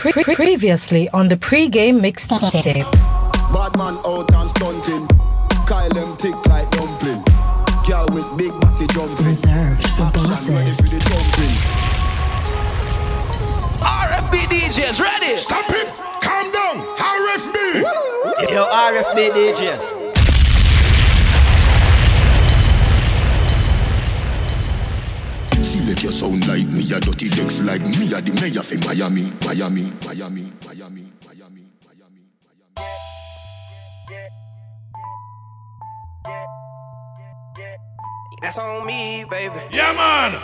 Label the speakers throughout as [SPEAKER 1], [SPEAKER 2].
[SPEAKER 1] Pre- pre- previously on the pre-game mixtape.
[SPEAKER 2] Bad man out and stunting. Kyle them tick like dumpling. Girl with big body jumping.
[SPEAKER 3] Reserved for
[SPEAKER 2] Action ready
[SPEAKER 3] bosses.
[SPEAKER 2] for the thumping.
[SPEAKER 4] RFB DJs ready.
[SPEAKER 2] Stop it! Calm down! RFB!
[SPEAKER 4] Yo, RFB DJs.
[SPEAKER 2] Select your sound like me, a dirty decks like me, a the mayor for Miami, Miami, Miami, Miami, Miami, Miami, Miami.
[SPEAKER 5] That's on me, baby.
[SPEAKER 6] Yeah, man.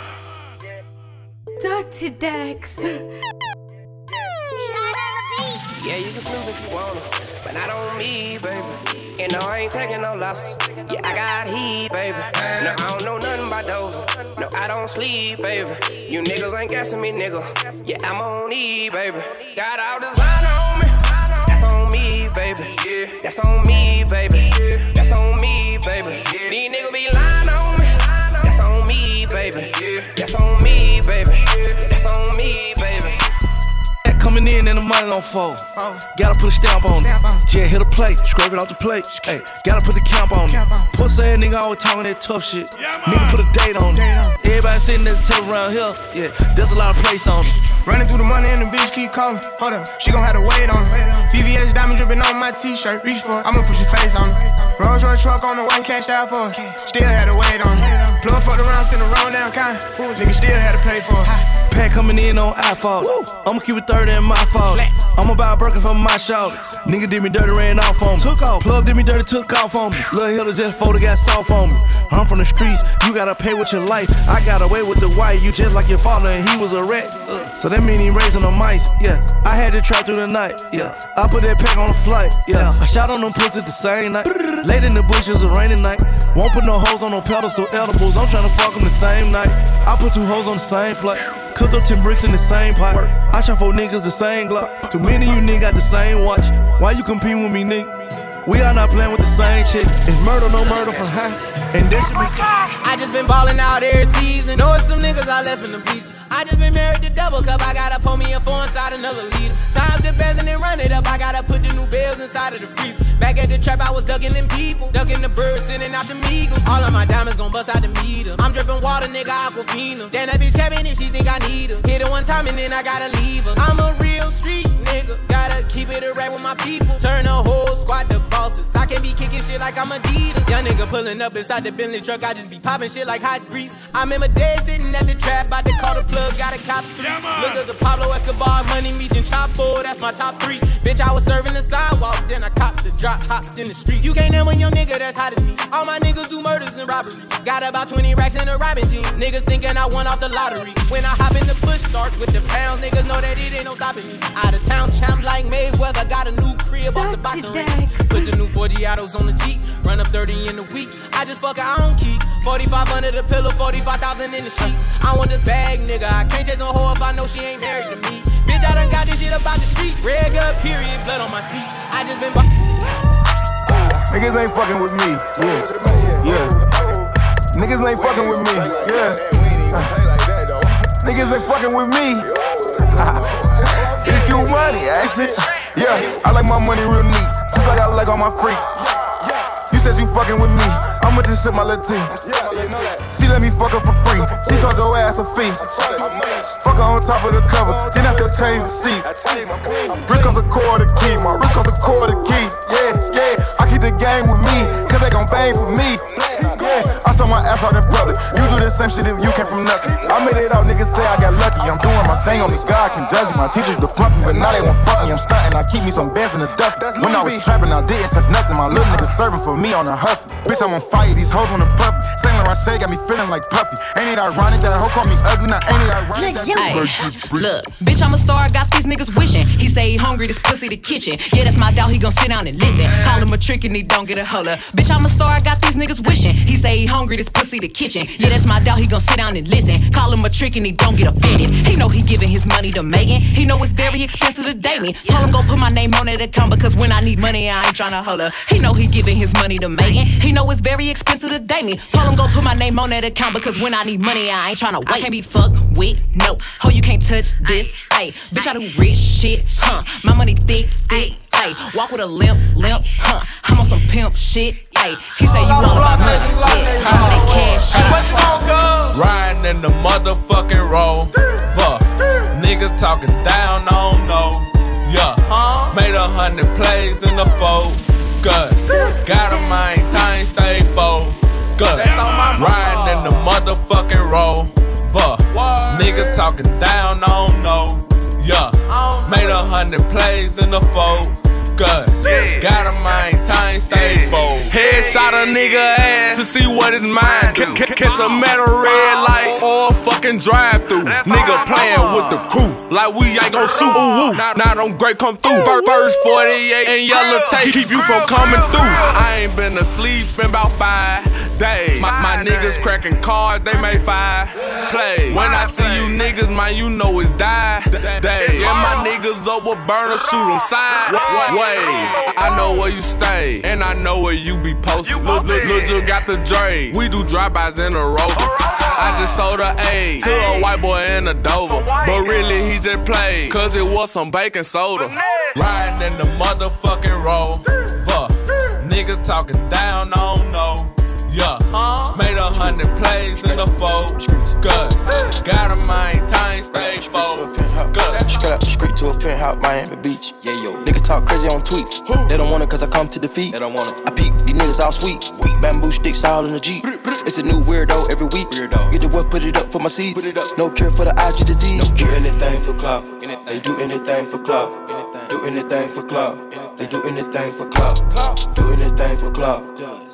[SPEAKER 3] Dirty Dex.
[SPEAKER 5] Yeah, you can snooze if you wanna, but not on me, baby. And I ain't taking no losses. Yeah, I got heat, baby. No, I don't know nothing about those. No, I don't sleep, baby. You niggas ain't guessing me, nigga. Yeah, I'm on E, baby. Got all design on me. That's on me, baby. Yeah, that's on me, baby. That's on me, baby. These niggas
[SPEAKER 4] in and the money don't fold. Gotta put a stamp on it. Yeah, hit a plate, scrape it off the plate. Hey, gotta put the camp on it. Pussy ass nigga always talking that tough shit. Nigga put a date on it. Everybody sitting there tell around here. Yeah, there's a lot of place on it.
[SPEAKER 7] Running through the money and the bitch keep calling. Hold up, she gon' have to wait on it. VVS diamond dripping on my t-shirt. Reach for it, I'ma put your face on it. Rolls Royce truck on the white cashed out for it. Still had to wait on it. Plug fucked around, send the wrong down kind. Nigga still had to pay for it.
[SPEAKER 4] Pack coming in on iPhone. I'ma keep it 30 in my fault. I'ma buy a Birkin for my shout. Nigga did me dirty, ran off on me. Took off. Plug did me dirty, took off on me. Lil' Hiller just photo got soft on me. I'm from the streets, you gotta pay with your life. I got away with the white, you just like your father, and he was a rat. Uh, so that mean he raising the mice, yeah. I had to try through the night, yeah. I put that pack on the flight, yeah. I shot on them pussies the same night. Late in the bushes, a rainy night. Won't put no hoes on no pedestal edibles. I'm trying to fuck them the same night. I put two hoes on the same flight. Cooked up 10 bricks in the same pot. I shot four niggas the same Glock. Too many you niggas got the same watch. Why you competing with me, nigga? We are not playing with the same shit. It's murder, no murder for high. And should oh be
[SPEAKER 8] I just been ballin' out every season. Know it's some niggas I left in the beach. I just been married to double cup. I gotta pull me a four inside another leader. Tie up the bands and then run it up. I gotta put the new bells inside of the freezer. Back at the trap, I was ducking them people. Ducking the birds, sending out the meagles. All of my diamonds gon' bust out the meter. I'm dripping water, nigga, Aquafina. Damn, that bitch cabin if she think I need her. Hit her one time and then I gotta leave her. I'm a real street nigga. Gotta keep it a rap with my people. Turn the whole squad to bosses. I can't be kicking shit like I'm Adidas. Young nigga pulling up inside the Bentley truck. I just be popping shit like hot grease. I remember days sitting at the trap. About to call the plug, got a cop three. Look at the Pablo Escobar, money, meet and Chapo. That's my top three. Bitch, I was serving the sidewalk. Then I copped the drop, hopped in the street. You can't name a young nigga that's hot as me. All my niggas do murders and robbery. Got about 20 racks in a robbing jean. Niggas thinking I won off the lottery. When I hop in the push start with the pounds, niggas know that it ain't no stopping me. Out of town champ like Mayweather, got a new crib off the
[SPEAKER 3] Dirty
[SPEAKER 8] boxing ring. Put the new 40 autos on the Jeep, run up 30 in a week. I just fuck her, I don't keep. 4500 the pillow, 45,000 in the sheets. I want the bag, nigga. I can't chase no hoe if I know she ain't married to me. Bitch, I done got this shit about the street. Red gut, period, blood on my seat. I just been. bu-
[SPEAKER 7] Niggas ain't fucking with me. Yeah. Yeah. Niggas ain't fucking with me. Yeah. Niggas ain't fucking with me. you money, eh? action. Yeah, I like my money real neat. Just like I like all my freaks. You said you fucking with me. I'ma just ship my little team. She let me fuck her for free. She taught your ass a fee. Fuck her on top of the cover. Then I still change the seats. Wrist costs a quarter key. My wrist costs a quarter key. Yeah, yeah. I keep the game with me. Cause they gon' bang for me. Yeah, I saw my ass out in public. You do the same shit if you came from nothing. I made it out, niggas say I got lucky. I'm doing my thing, only God can judge me. My teachers to front me, but now they won't fuck me. I'm stunting, I keep me some bands in the dust. When I was trapping, I didn't touch nothing. My little niggas serving for me on a huff. Bitch, I'm on fire, these hoes on the puffy. Saint Laurent say got me feeling like Puffy. Ain't it ironic that hoe call me ugly? Now ain't it ironic that
[SPEAKER 9] Ay, look, bitch, I'm a star, got these niggas wishing. He
[SPEAKER 8] say he hungry, this pussy the kitchen. Yeah, that's my dog, he gon' sit down and listen. Call him a trick and he don't get a holler. Bitch, I'm a star, I got these niggas wishing. He say he hungry, this pussy the kitchen. Yeah, that's my dog, he gon' sit down and listen. Call him a trick and he don't get offended. He know he giving his money to Megan. He know it's very expensive to date me. Tell him go put my name on that account because when I need money, I ain't tryna holler. He know he giving his money to Megan. He know it's very expensive to date me. Tell him go put my name on that account because when I need money, I ain't tryna wait. I can't be fucked with, no. Oh, you can't touch this, ayy. Bitch, I do rich shit, huh? My money thick, thick, ayy. Walk with a limp, limp, huh? I'm on some pimp shit, ayy. He say you all about money, yeah. I'm on that cash shit.
[SPEAKER 3] Riding in the motherfucking rover. Nigga talking down, I don't know. Yeah, made a hundred plays in the focus. Got a mind, time stay focused. Riding in the motherfucking rover. Nigga talking down, I don't know. Yeah, made a hundred plays in the focus. Got a mind, time stay focused.
[SPEAKER 6] Headshot a nigga ass to see what his mind do. C- catch a metal red light or a fucking drive through. Nigga playing with the crew like we ain't gon' shoot. Ooh, ooh. Now, now them great come through. First, first 48 and yellow tape keep you from coming through. I ain't been asleep in about five days. My, my niggas cracking cards, they make five plays. When I see you niggas, man, you know it's die day. And my niggas up with burner, shoot them side way. I know where you stay, and I know where you be posted. Look, look, look, you got the Dre. We do drive-bys in a rover. I just sold a A to a white boy in a Dover. But really, he just played, cause it was some baking soda.
[SPEAKER 3] Riding in the motherfucking rover. Niggas talking down, I don't know. Yeah, Huh? made a hundred plays in the fold, focus. Got a mind, time stay focused.
[SPEAKER 9] Straight, straight to a penthouse, Miami Beach. Yeah, yo. Niggas talk crazy on tweets. They don't want it cause I come to defeat. They don't want it. I peep, these niggas all sweet. Bamboo sticks all in the Jeep. It's a new weirdo every week. Weirdo. Get the what, put it up for my seeds. Put it up. No cure for the IG disease. No do anything for clout. They do anything for clout. Do anything for clout. They do anything for clout. Do anything for clout.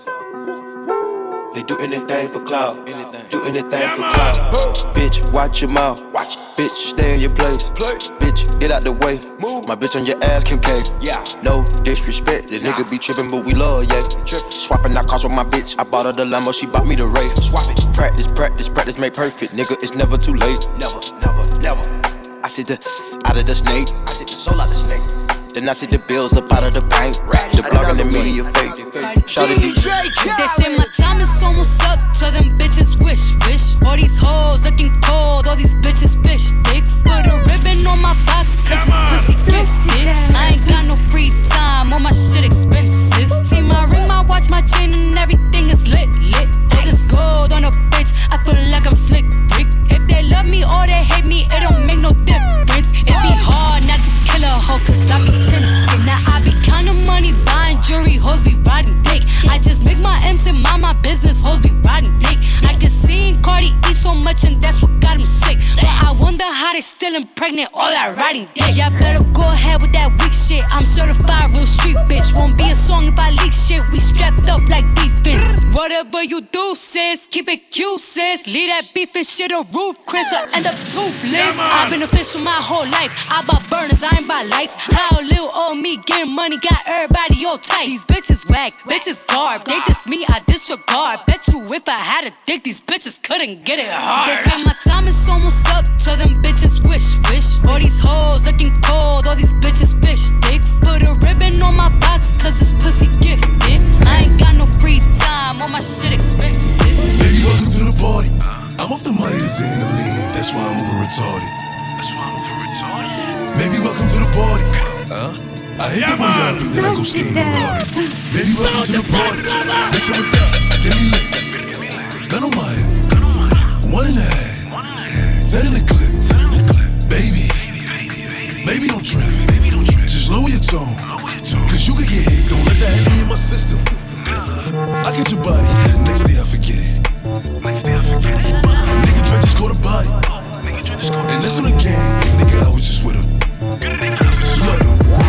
[SPEAKER 9] They do anything for clout. Do anything for clout. Bitch, watch your mouth. Watch. Bitch, stay in your place. Bitch, get out the way. Move. My bitch on your ass, Kim K. Yeah. No disrespect. The nigga be tripping, but we love, yeah. Swapping out cars with my bitch. I bought her the Lambo, she bought me the Wraith. Swap it. Practice, practice, practice, make perfect. Nigga, it's never too late. Never, never, never. I see the out of the snake. I take the soul out of the snake. Then I see the bills up out of the bank. The blog and the media fake. Shout it
[SPEAKER 10] They say my time is almost up, so them bitches wish, wish. All these hoes looking cold, all these bitches fish dicks. Put a ribbon on my box, cause this pussy gifted. I ain't got no free time, Leave that beef and shit on roof, Chris, or end up toothless. I've been for my whole life. I bought burners, I ain't buy lights. How little old me getting money got everybody all tight. These bitches whack, bitches garb. They diss me, I disregard. Bet you if I had a dick, these bitches couldn't get it hard. They say my time is almost up, so them bitches wish, wish. All these hoes looking cold, all these bitches fish dicks. Put a ribbon on my box, cause this pussy gifted. I ain't got no free time, all my shit expensive.
[SPEAKER 2] Baby, welcome the. I'm off the money that's in the lead. That's why I'm over retarded. That's why I'm over retarded. Baby, welcome to the party. Huh? I hit the boy up and then I go skiing. Baby, welcome to the party. Bitch, I'm a thot. Get me lit. Gun on my hip. One and a half. Set in the clip. Baby. Baby, baby baby don't trip. Just lower your tone. Cause you could get hit. Don't let that be in my system. I get your body. Next day I forget try just body. And that's on the gang. Nigga, I was just with him. Look,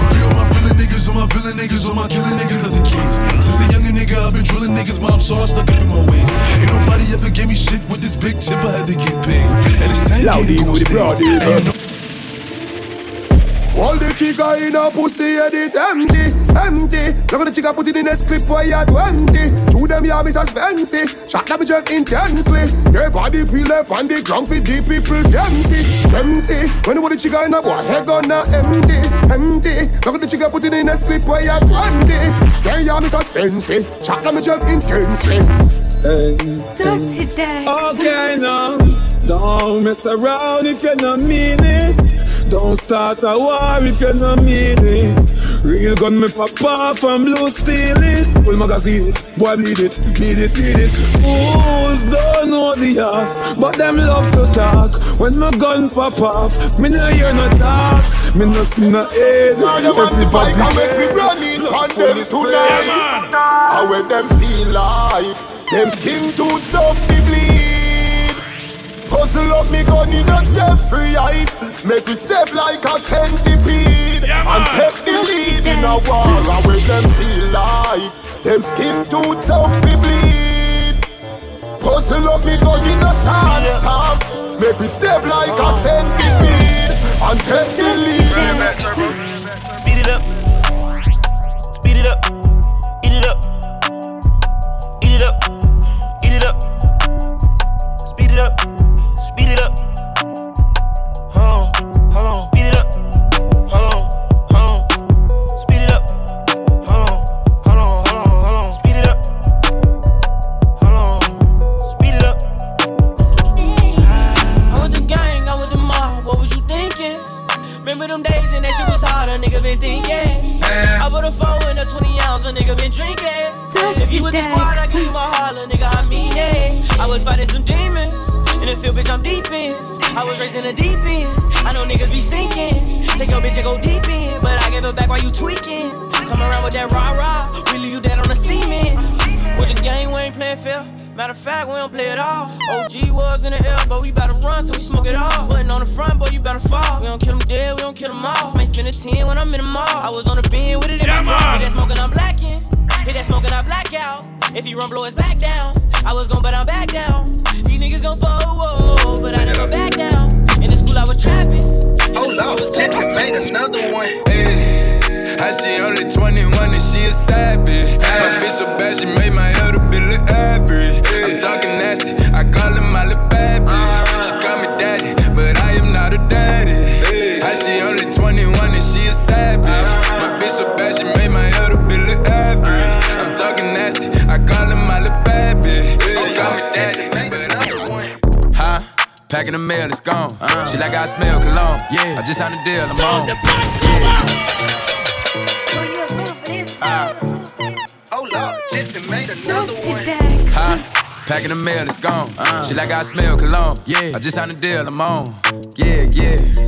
[SPEAKER 2] free all my villain niggas, all my villain niggas, all my killing niggas as a kids. Since a younger nigga, I've been drilling niggas, mom, so I stuck up in my ways. Ain't nobody ever gave me shit with this big chip, I had to get paid. And it's 10
[SPEAKER 11] Loud
[SPEAKER 2] K to
[SPEAKER 11] in
[SPEAKER 2] go
[SPEAKER 11] with the
[SPEAKER 2] stay.
[SPEAKER 11] broad, All the trigger in a pussy head it empty, empty. Look at the trigger put it in a clip where you 20. Shoot them yeah, Mrs. Fancy. Shot them jump intensely. Their body peel up on the ground for the people them see, them see. When you put the trigger in a boy head gonna empty, empty. Look at the trigger put it in a clip where you 20. There yeah, Mrs. Fancy. Shot them jump intensely.
[SPEAKER 12] Hey, Dirty hey. Okay, now. Don't mess around if you don't mean it. Don't start a war if you don't mean it. Real gun me pop off and blue steal it. Full magazine, boy bleed it, bleed it, bleed it. Fools don't know the half, but them love to talk. When my gun pop off, me no hear no talk, me no see no head.
[SPEAKER 11] Everybody make me run it on them tonight. How when them feel like them skin too tough to bleed. Hustle up me gun in a Jeffrey height Make me step like a centipede. Yeah, And take the lead in a war And when them feel like Them skin too tough to bleed. Hustle up me gun in a short stop. Make me step like a centipede. And take the lead.
[SPEAKER 13] Speed it up If he run, blow his back down. I was gon' bet I'm back down. These niggas gon' fall, but I never back down. In the school I was trapping.
[SPEAKER 3] Oh Lord, Jesse made another one.
[SPEAKER 14] Hey, how she only 21 and she a savage. My bitch so bad she made my elder bill look average. I'm talking Packing the mail, it's gone. Uh, she like I smell cologne. Yeah, I just signed a deal, I'm on.
[SPEAKER 3] Uh, oh Lord, Jesse made another one.
[SPEAKER 14] Huh? Packing the mail, it's gone. Uh, she like I smell cologne. Yeah, I just signed a deal, I'm on. Yeah, yeah.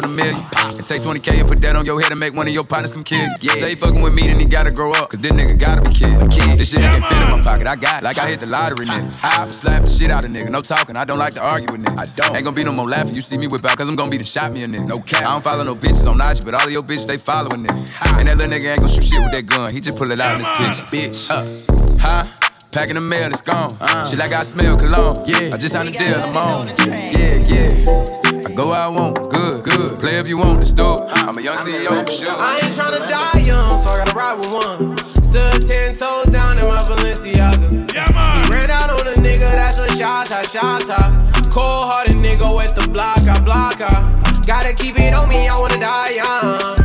[SPEAKER 14] with a million. And take 20k and put that on your head and make one of your partners come kill you. Yeah. Say fucking with me, then he gotta grow up. Cause this nigga gotta be kid. kid. This shit can't fit in my pocket. I got it. Like I hit the lottery, nigga. I slap the shit out of nigga. No talking. I don't like to argue with niggas. I don't. Ain't gonna be no more laughing. You see me whip out, cause I'm gonna be the shot me a nigga. No cap. I don't follow no bitches on IG, but all of your bitches, they following nigga. And that little nigga ain't gonna shoot shit with that gun. He just pull it out in his picture. Bitch. Uh. Huh? Packing the mail, it's gone. Uh, she like I smell cologne. Yeah, I just signed a deal, I'm on. Yeah, yeah. I go where I want, good, good. Play if you want, let's do it. I'm a young CEO, for sure.
[SPEAKER 8] I ain't tryna die young, so I gotta ride with one. Stood ten toes down in my Balenciaga. Yeah, man. He ran out on a nigga, that's a shot, shot, shot. Cold hearted nigga with the block, I block, I. Gotta keep it on me, I wanna die young.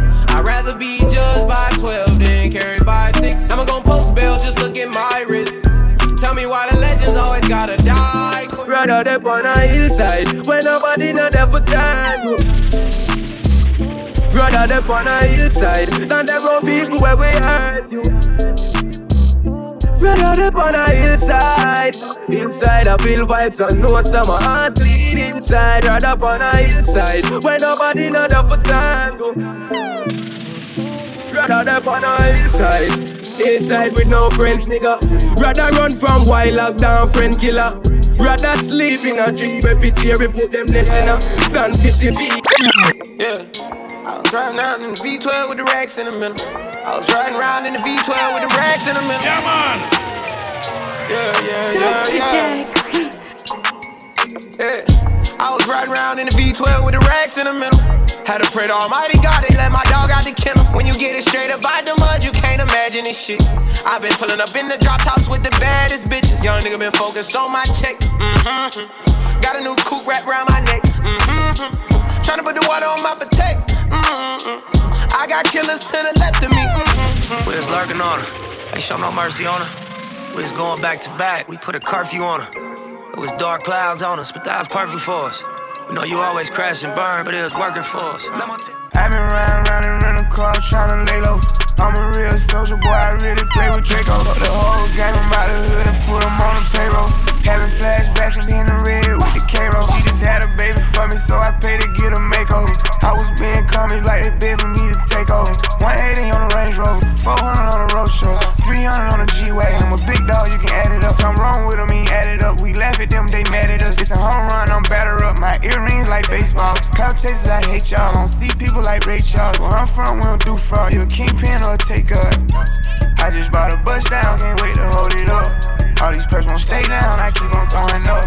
[SPEAKER 8] Rather
[SPEAKER 12] up on a hillside when nobody not there for time. Rather up on a hillside than there are people where we hurt you. Rather up on a hillside. Inside I feel vibes and know some heart bleed inside. Rather up on a hillside when nobody not there for time.
[SPEAKER 15] rather than on the inside. Inside with no friends, nigga. Rather run from wild lockdown, friend killer. Rather sleep in a dream, epitary, put them nest in a than fifty feet.
[SPEAKER 16] Yeah. I was riding around in the V12 with the racks in the middle. I was riding around in the V12 with the racks in the middle. Yeah, man. Yeah, yeah, yeah, yeah. Yeah. I was riding around in the V12 with the racks in the middle. Had to pray to Almighty God, they let my dog out the kennel. When you get it straight up out the mud, you can't imagine this shit. I've been pulling up in the drop tops with the baddest bitches. Young nigga been focused on my check. Mm-hmm. Got a new coupe wrapped around my neck. Mm-hmm. Tryna put the water on my potato. Mm-hmm. I got killers to the left of me. Mm-hmm.
[SPEAKER 17] We was lurking on her. Ain't show no mercy on her. We was going back to back. We put a curfew on her. It was dark clouds on us, but that was perfect for us. We know you always crash and burn, but it was working for us.
[SPEAKER 18] I've been riding around in rental cars tryna lay low. I'm a real soldier boy, I really play with Draco. The whole game, I'm out the hood and put them on the payroll. Having flashbacks of being red with the K-roll. She just had a baby for me, so I paid to get a makeover. I was being comics like they bid for me to take over. 180 on the Range Rover, 400 on the road show, 300 on the G-Wagon. I'm a big dog, you can add it up. Something wrong with them, he add it up. We laugh at them, they mad at us. It's a home run, I'm batter up. My earrings like baseball. Cloud chasers, I hate y'all. Don't see people like Ray Charles. Where I'm from, we don't do fraud. You a kingpin or a taker. I just bought a bus down, can't wait to hold it up. All these perks won't stay down, I keep on throwing up.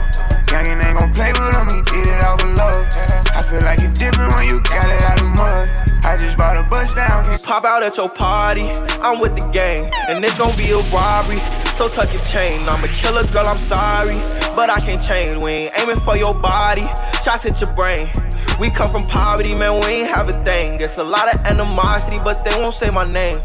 [SPEAKER 18] Youngin' ain't gon' play with him, he did it out of love. I feel like it's different when you got it out of mud. I just bought a bus down, can't
[SPEAKER 16] Pop out at your party, I'm with the gang, and it's gon' be a robbery. So tuck your chain, I'm a killer girl, I'm sorry, but I can't change. We ain't aiming for your body, shots hit your brain. We come from poverty, man, we ain't have a thing. It's a lot of animosity, but they won't say my name.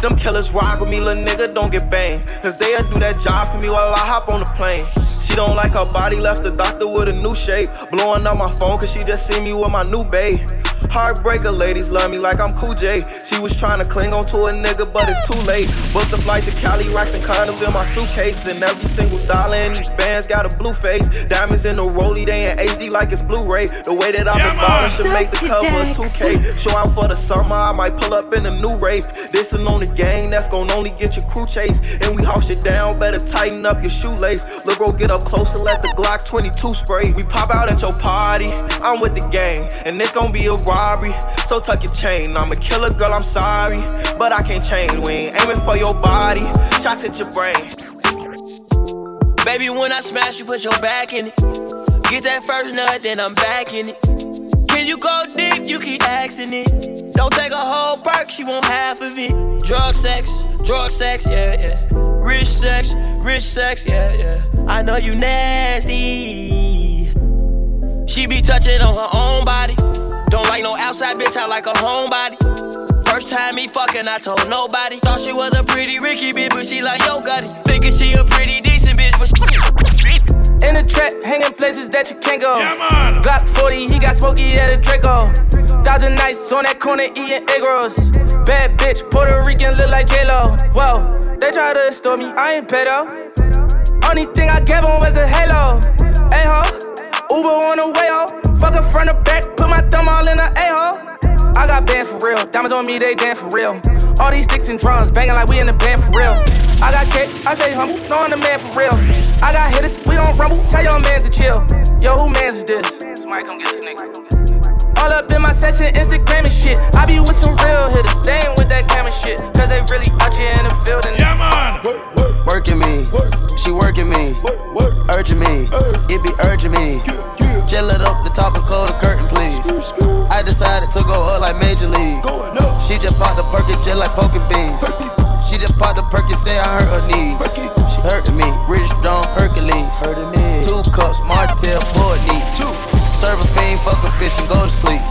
[SPEAKER 16] Them killers rock with me, little nigga, don't get banged. Cause they'll do that job for me while I hop on the plane. She don't like her body, left the doctor with a new shape. Blowing up my phone, cause she just see me with my new babe. Heartbreaker ladies love me like I'm Cool J. She was trying to cling on to a nigga, but it's too late. Booked the flight to Cali, racks and condoms in my suitcase. And every single dollar in these bands got a blue face. Diamonds in the rollie, they in HD like it's Blu-ray. The way that I'm been ballin' should make the cover of 2K. Show out for the summer, I might pull up in a new rave. This is on the gang, that's gon' only get your crew chase. And we house it down, better tighten up your shoelace. Lil' bro, get up close and let the Glock 22 spray. We pop out at your party, I'm with the gang. And it's gon' be a so tuck your chain. I'm a killer girl, I'm sorry, but I can't change. We ain't aiming for your body, shots hit your brain.
[SPEAKER 13] Baby, when I smash, you put your back in it. Get that first nut, then I'm back in it. Can you go deep? You keep asking it. Don't take a whole perk, she want half of it. Drug sex, drug sex, yeah, yeah. Rich sex, rich sex, yeah, yeah. I know you nasty. She be touching on her own body. Don't like no outside bitch, I like a homebody. First time me fucking, I told nobody. Thought she was a pretty Ricky bitch, but she like yo got it. Thinking she a pretty decent bitch, but she
[SPEAKER 19] In the trap, hanging places that you can't go. Glock 40, he got smoky at a Draco. Thousand nights on that corner eating egg rolls. Bad bitch, Puerto Rican, look like J-Lo. Whoa, they try to extort me, I ain't pedo. Only thing I gave him was a halo. Hey ho, Uber on the way ho. Fuck her front or back, put my thumb all in the A ho. I got bands for real, diamonds on me, they dance for real. All these sticks and drums, banging like we in the band for real. I got cake, I stay humble, knowing the man for real. I got hitters, we don't rumble, tell your mans to chill. Yo, who mans is this? Somebody come get this nigga. All up in my session, Instagram and shit. I be with some real hitters, they ain't with that camera shit. Cause they really out here in the building. Yeah, man!
[SPEAKER 9] Working me, she working me, urging me, it be urging me. Chill it up the top and close the curtain, please. I decided to go up like Major League. She just popped the Perky just like poking beans. She just popped the Perky, say I hurt her knees. She hurting me, Rich Stone Hercules. Two cups, Martell, neat. Serve a fiend, fuck a bitch and go to sleep.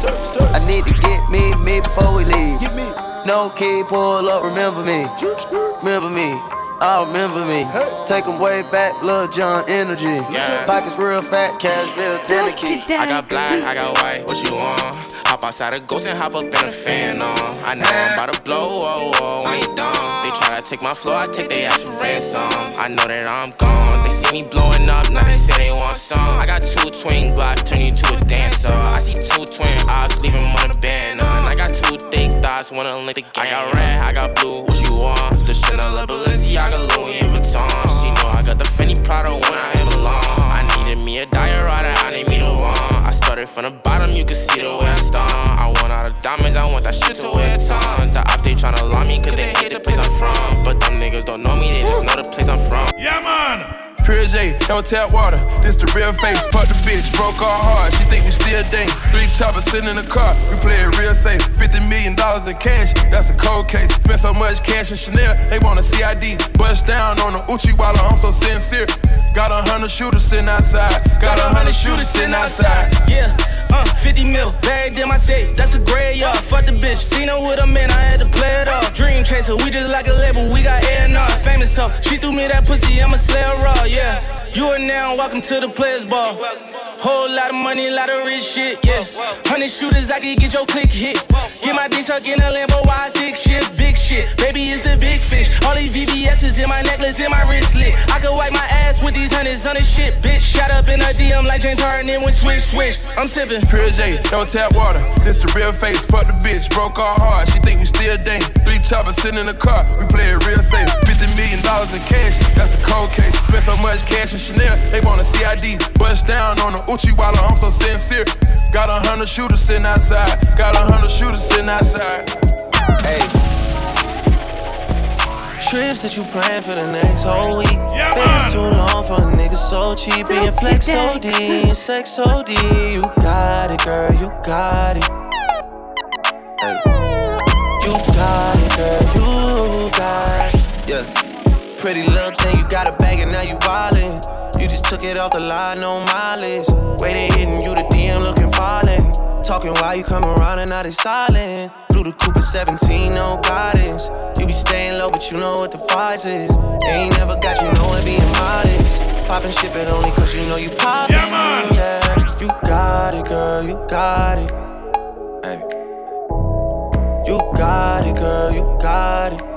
[SPEAKER 9] I need to get me, me before we leave. No key, pull up, remember me. Remember me. I remember me. Take 'em way back, Lil Jon energy.
[SPEAKER 20] Yeah.
[SPEAKER 9] Pockets real fat, cash real tenner key.
[SPEAKER 20] I got black, I got white, what you want? Hop outside a ghost and hop up in a fan on. I know I'm about to blow, oh, oh, we ain't done. They try to take my floor, I take their ass for ransom. I know that I'm gone. They see me blowing up, now they say they want some. I got two twin glocks, turn you to a dancer. I see two twin eyes, leave 'em on a banner. And I got two thick thighs, just wanna link the game. I got red, I got blue, from the bottom, you can see the way I. I want all the diamonds, I want that shit to wear ton. The op, they tryna lie me, cause they hate the place I'm from. But them niggas don't know me, they just know the place I'm from.
[SPEAKER 21] Man.
[SPEAKER 22] J, don't tap water. This the real face. Fuck the bitch, broke our heart. She think we still dang. Three choppers sitting in the car. We play it real safe. Fifty million dollars in cash. That's a cold case. Spent so much cash in Chanel, they want a CID. Bust down on the Uchi while I'm so sincere. Got a hundred shooters sitting outside. Got a hundred shooters sitting outside.
[SPEAKER 19] Yeah, uh, 50 mil buried in my safe. That's a graveyard. Fuck the bitch. Seen her with a man, I had to play it off. Dream chaser, we just like a label. We got A&R, famous hoe. She threw me that pussy, I'ma slay her raw. Yeah. Yeah, you are now welcome to the players ball. Whole lot of money, lot of rich shit, yeah. Hundred shooters, I can get your click hit. Get my D tuck in a Lambo, wide stick shit, big shit. Baby, it's the big fish. All these VVS's in my necklace, in my wristlet. I could wipe my ass with these hundreds this shit, bitch. Shot up in a DM like James Harden, then went switch, swish. I'm sipping.
[SPEAKER 22] Pure J, don't tap water. This the real face. Fuck the bitch, broke our heart. She think we still dang. Three choppers sitting in the car. We play it real safe. Fifty million dollars in cash, that's a cold case. Spent so much cash in Chanel, they want a CID. Bust down on the Uchi while I'm so sincere. Got a hundred shooters sitting outside. Got a hundred shooters sitting outside.
[SPEAKER 13] Hey. Trips that you plan for the next whole week. Yeah, Been too long for a nigga so cheap. And your flex OD, your sex OD. You got it, girl, you got it. Hey. You got it, girl, you got it. Yeah. Pretty little thing, you got a bag and now you wildin'. You just took it off the line, no mileage. Waiting, hitting you the DM looking falling. Talking while you come around and now they silent. Through the Cooper 17, no guidance. You be staying low, but you know what the fight is. They ain't never got you know it being modest. Poppin' ship it only cause you know you poppin'. Yeah, yeah. You got it, girl, you got it. Hey. You got it, girl, you got it.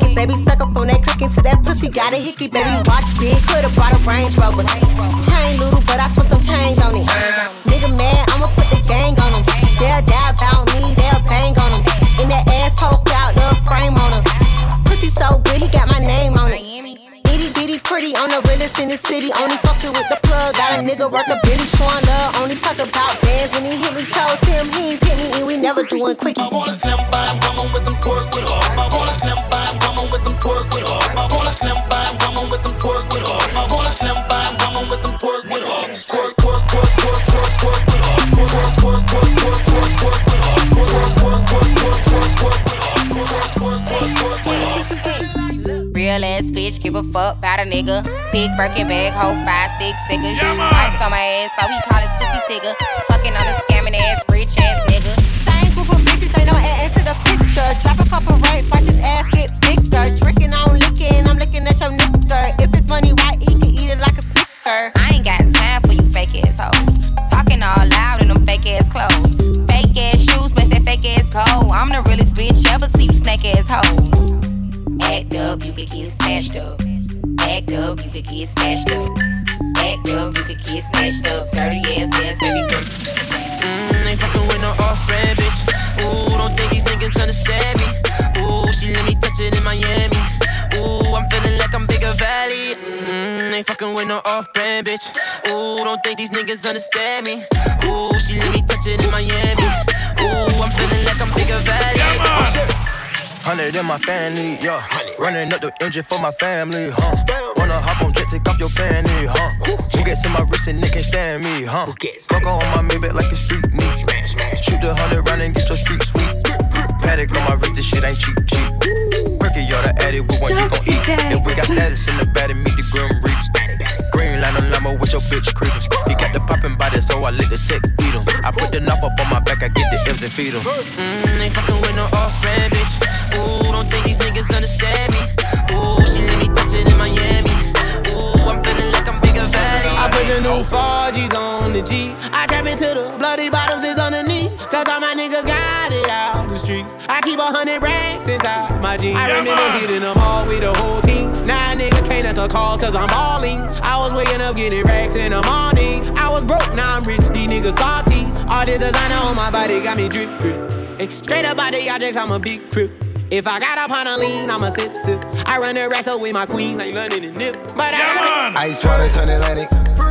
[SPEAKER 23] it, baby, suck on that pussy, got a hickey, baby, watch big, could've brought a Range Rover. Chain little, but I spent some change on it. Nigga mad, I'ma put the gang on him. They'll die about me, they'll bang on him. In that ass poke out, the frame on him. Pussy so good, he got my name on it. Itty bitty pretty on the realest in the city. Only fucking with the plug. Got a nigga worth a billy showing love. Only talk about bands when he hit me. Chose him, he ain't pick me, and we never doing quickie.
[SPEAKER 24] I want a slim fine woman with some pork with her. I want a slim fine woman with some pork slim fine woman with some pork with her. I want a slim fine woman with some pork with her. Pork, pork, pork, pork, pork, pork with her. Pork, pork, pork, pork, pork, pork with her. With with.
[SPEAKER 25] Real ass bitch, give a fuck about a nigga. Big Birkin bag, hold five, six figures. Ice on my ass, so he call it pussy tigger. Fucking on a scamming ass, rich ass nigga.
[SPEAKER 23] Same group of bitches, ain't no add to the picture. Drop a couple racks, watch his ass get bigger. Drinking,
[SPEAKER 25] bitch.
[SPEAKER 19] Ooh, don't think these niggas understand me. Ooh, she let me touch it in Miami. Ooh, I'm feeling like I'm bigger valley. Oh,
[SPEAKER 13] hundred in my family, yeah. Running up the engine for my family, huh? Wanna hop on jet, take off your fanny, huh?
[SPEAKER 9] Bugatti in my wrist and they can't stand me, huh? Fuck on my Maybach like it's street meat. Shoot the hundred round and get your street sweet. Patek on my wrist, this shit ain't cheap, cheap. Perky, y'all the addict with one you gon' eat. If we got status in the bed and meet the grim reaps. Green line on limo with your bitch creepers. He got the poppin' body, so I let the tech beat him. I put the knife up on my back, I get the M's and feed him.
[SPEAKER 8] Mm, ain't fucking with no off friend, bitch. Ooh, don't think these niggas understand me. Ooh, she let me touch it in Miami. Ooh, I'm feeling like I'm bigger valley. I put the new 4Gs on the G. I trap into the bloody bottoms is underneath. Cause all my niggas got it out the streets. I keep a hundred racks inside my jeans. I remember hitting them all with the whole team. Now nigga can't answer call cause I'm balling. I was waking up getting racks in the morning. I was broke, now I'm rich, these niggas salty. All this designer on my body got me drip, drip. Ay, straight up out the objects, I'm a big crip. If I got up on a lean, I'm a sip, sip. I run the wrestle with my queen, like London and Nip. But I
[SPEAKER 26] Ice water turn Atlantic.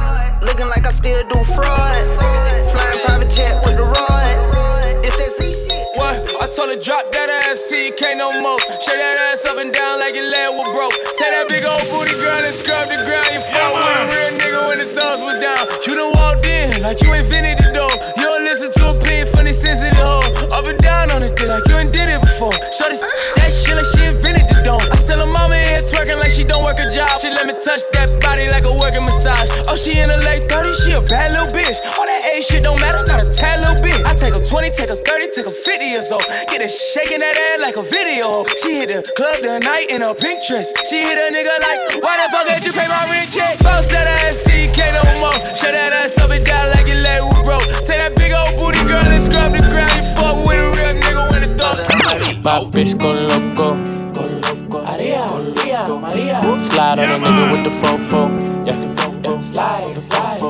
[SPEAKER 27] Looking like I still do fraud. Flying private jet with the rod. It's that Z shit.
[SPEAKER 19] What? I told her drop that ass, see you can't no more. Shake that ass up and down like your leg was broke. Say that big old booty girl and scrub the ground. You fuck with a real nigga when the thumbs was down. You done walked in like you invented the door. You don't listen to a pin for the sensitive hoe. Up and down on it, like you ain't did it before. Shorty s- touch that body like a working massage. Oh, she in her late 30s, she a bad little bitch. All that age shit don't matter, not a tad little bit. I take her 20, take her 30, take her 50 years old. Get her shaking that ass like a video. She hit the club tonight in a pink dress. She hit a nigga like, why the fuck did you pay my rent check? Bounce that ass, see no more. Shut that ass up and down like your leg was broke. Take that big old booty girl and scrub the ground. You fuck with a real nigga when it's dark.
[SPEAKER 28] My bitch go loco. Slide on a nigga with the fofo. Yeah. yeah.
[SPEAKER 8] Slide, slide.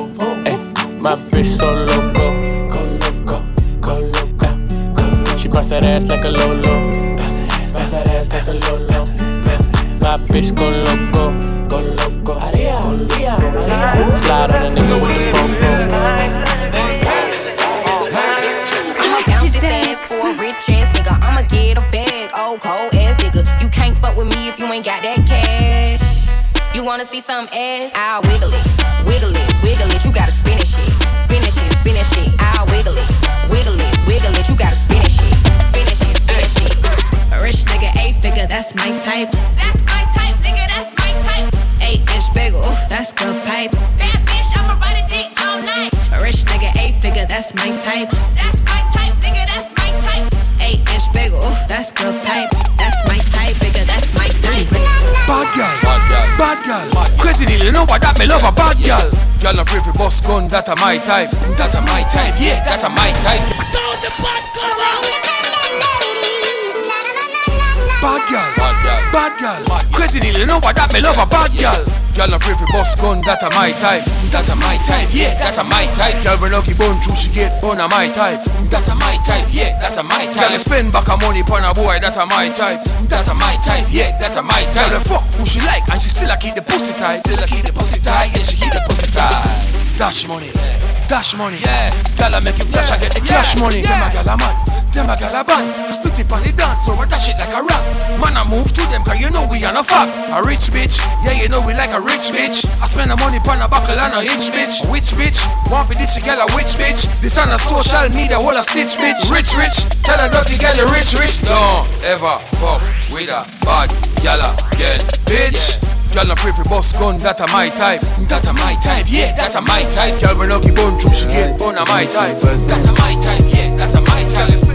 [SPEAKER 28] Ay, my bitch so loco. Loco, go loco. She bust that ass like a lolo. My bitch go loco, go loco. Slide on a nigga with the
[SPEAKER 29] You wanna see some ass? I'll wiggle it, wiggle it, wiggle it. You gotta spin it shit, spin it shit, spin it shit. I'll wiggle it, wiggle it, wiggle it. You gotta spin it shit, spin it shit, spin it shit.
[SPEAKER 30] Rich nigga, eight figure, that's my type.
[SPEAKER 29] That's my type, nigga. That's my type.
[SPEAKER 30] Eight inch bagel, that's the pipe.
[SPEAKER 29] That bitch, I'ma ride a dick all night.
[SPEAKER 30] Rich nigga, eight figure, that's my type.
[SPEAKER 29] That's my type, nigga. That's my type.
[SPEAKER 30] Eight inch bagel, that's the pipe. That's my type, bigger, that's my type.
[SPEAKER 31] Bad girl, bad girl. Crazy deal, you know what that me love a bad girl. Girl no free for bust gun, that a my type. That a my type, yeah, that a my type. Bad girl, bad girl, bad girl. bad girl. Crazy deal, you know what that me love a bad girl. Girl no free for bust gun, that a my type. That a my type, yeah, that a my type. Girl when lucky bone true, she get bone a my type. That a my type, yeah, that a my type. Girl spend back her money pon a boy, that a my type. That a my type, yeah, that a my type. Girl fuck who she like and she still a keep the pussy tight. Still a keep the pussy tight, yeah, she keep the pussy tight. Dash money, dash money, yeah. Girl I make you flash, I get the cash money. Them a girl a mad, them a girl a bad. I split it on the dance floor, dash it like a rap. Man I move to them 'cause you know we on a fuck. A rich bitch, yeah you know we like a rich bitch. I spend the money pon a buckle and a hitch bitch. Which bitch? Want for this girl a which bitch? This on a social media, wall a stitch bitch. Rich rich, tell a dirty girl you rich rich. Don't ever fuck with a bad girl again, bitch. Girl no free for bust gun, that a my type. That a my type, yeah, that a my type. Girl when lucky bone true, she get bone a my type. That a my type, yeah, that a my type.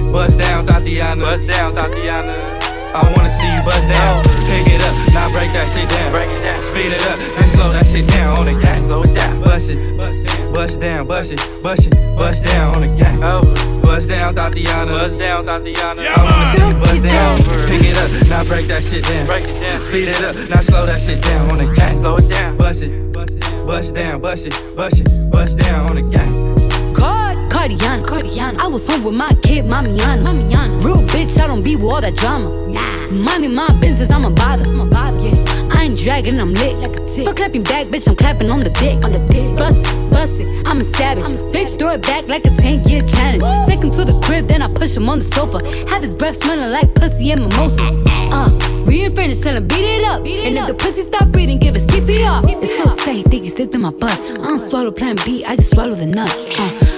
[SPEAKER 32] Bust down, Tatiana. Bust down, Tatiana. I wanna see you bust down. Pick it up, now break that shit down. Break it down. Speed it up, then slow that shit down on the cat. Slow it down. Bust it, bust down, bust it, bust it, bust down on the cat. Oh, bust down, Tatiana. Bust down, Tatiana. I wanna see you bust down. Pick it up, now break that shit down. Break it down. Speed it up, now slow that shit down on the cat. Slow it down. Bust it, Bust down, bust it, bust it, bust down on the gang.
[SPEAKER 10] Card, Cardiana, Cardiana. I was home with my kid, Mamiana. Mamiana. Real bitch, I don't be with all that drama. Nah. Money, my business, I'm a bother. I'm a bother. Yeah. I ain't dragging, I'm lit like a tick. For clapping back, bitch, I'm clapping on the dick. On the dick. Bust bust it, I'm a savage. I'm a bitch, throw it back like a 10 year challenge. Take him to the crib, then I push him on the sofa. Have his breath smelling like pussy and mimosas. Uh, we ain't finished, tell him beat it up. Beat it and up. if the pussy stop breathing, give it CPR. CPR. It's so tight, he think he slipped in my butt. I don't swallow plan B, I just swallow the nuts. Uh,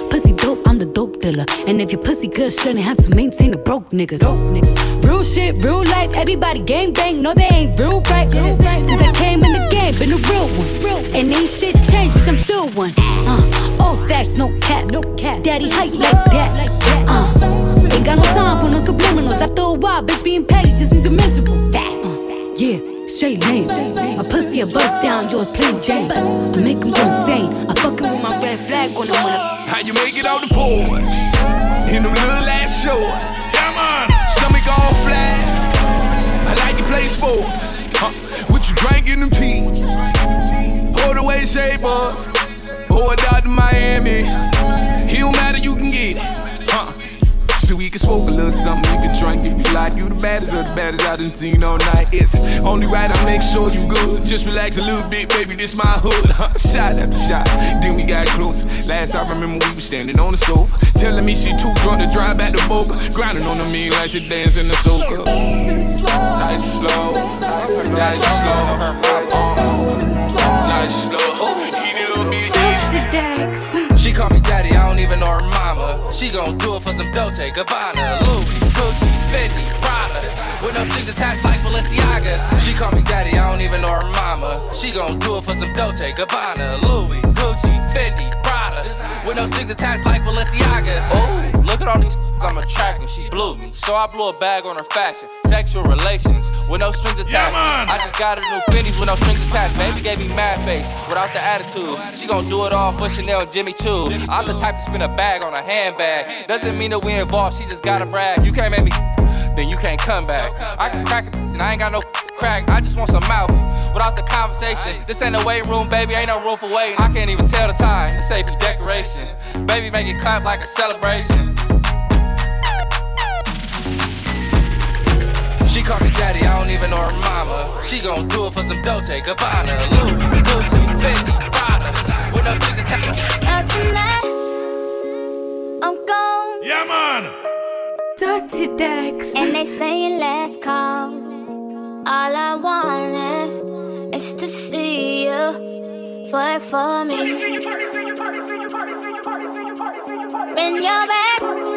[SPEAKER 10] dope, I'm the dope dealer. And if your pussy good, shouldn't have to maintain a broke nigga. Broke nigga. Real shit, real life, everybody gang bang, no they ain't real right. Since I came in the game, been a real one. Real. And ain't shit changed, bitch, I'm still one. Uh, all facts, no cap, no cap. Daddy hype like that. Uh, ain't got no time for no subliminals. After a while, bitch being petty just means you're miserable. Uh, yeah. Straight lane, a pussy a bust down, yours plain Jane. I make him go insane. I fucking with my red flag on when
[SPEAKER 33] How you make it out the porch? In them little ass shorts. Yeah, man. Stomach all flat. I like you play sports. Huh? What you drinking them tea? Hold away, shape us. Or out to Miami. He don't matter, you can get it. So we can smoke a little something, you can drink if you like. You the baddest of the baddest I done seen all night. It's only right I make sure you good. Just relax a little bit, baby, this my hood. Shot after shot, then we got close. Last I remember we was standing on the sofa, telling me she too drunk to drive back to Boca. Grinding on the mean like she dancing the soca. Nice slow, nice slow, uh, nice slow. Up, bitch.
[SPEAKER 32] She call me daddy, I don't even know her mama. She gon' do it for some Dolce, Gabbana, Louis, Gucci, Fendi, Prada. With no strings attached like Balenciaga. She call me daddy, I don't even know her mama. She gon' do it for some Dolce, Gabbana, Louis, Gucci, Fendi, Prada. With no strings attached like Balenciaga. Oh, look at all these I'm attracting. She blew me, so I blew a bag on her fashion. Sexual relations with no strings attached. I just got her new Fendi's with no strings attached. Baby gave me mad face without the attitude. She gon' do it all for Chanel and Jimmy Choo. I'm the type to spin a bag on a handbag. Doesn't mean that we involved. She just gotta brag. You can't make me, then you can't come back. I can crack it, and I ain't got no crack. I just want some mouth. Without the conversation, this ain't a waiting room, baby. Ain't no room for waiting. I can't even tell the time. This AP decoration. Baby, make it clap like a celebration. She call me daddy, I don't even know her mama. She gon' do it for some Dolce, Gabbana, Louis, Gucci, Fendi, Prada. With no strings attached.
[SPEAKER 34] Not tonight. I'm gone.
[SPEAKER 3] Yeah, man.
[SPEAKER 34] Dirty decks. And they saying last call. All I want is, is to see you twerk for me. Bend your back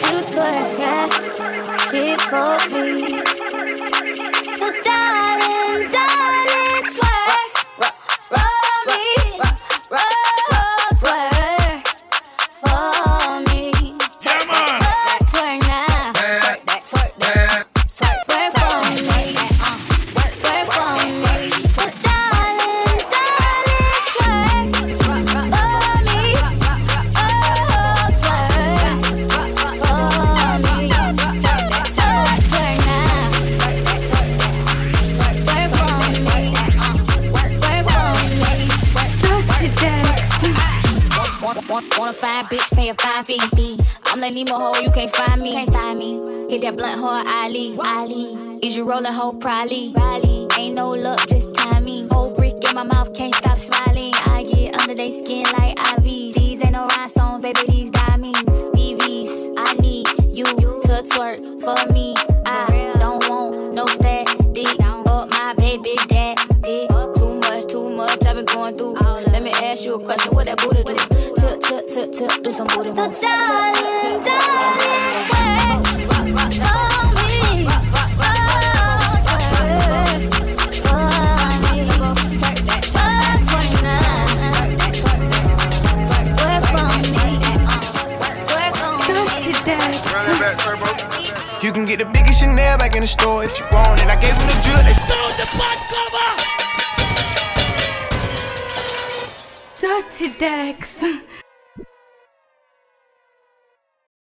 [SPEAKER 34] you twerk, yeah, she for me. Want, a fine bitch, pay a fine fee. I'm that Nemo hoe, you can't find me. Can't find me. Hit that blunt hoe, Ali. Ali. Is you rolling hoe, probably. Probably. Ain't no luck, just timing. Whole brick in my mouth, can't stop smiling. I get under they skin like IVs. These ain't no rhinestones, baby, these diamonds. BVs. I need you to twerk for me. I don't want no static. But my baby daddy. Too much, too much, I've been going through. Let me ask you a question, what that booty do? Tip, tip, tip, tip, do some booty moves. Darling, darling, twerk for me.
[SPEAKER 35] You can get the biggest Chanel back in the store if you want it. I gave them the drill, they sold the butt cover.
[SPEAKER 10] Dirty decks.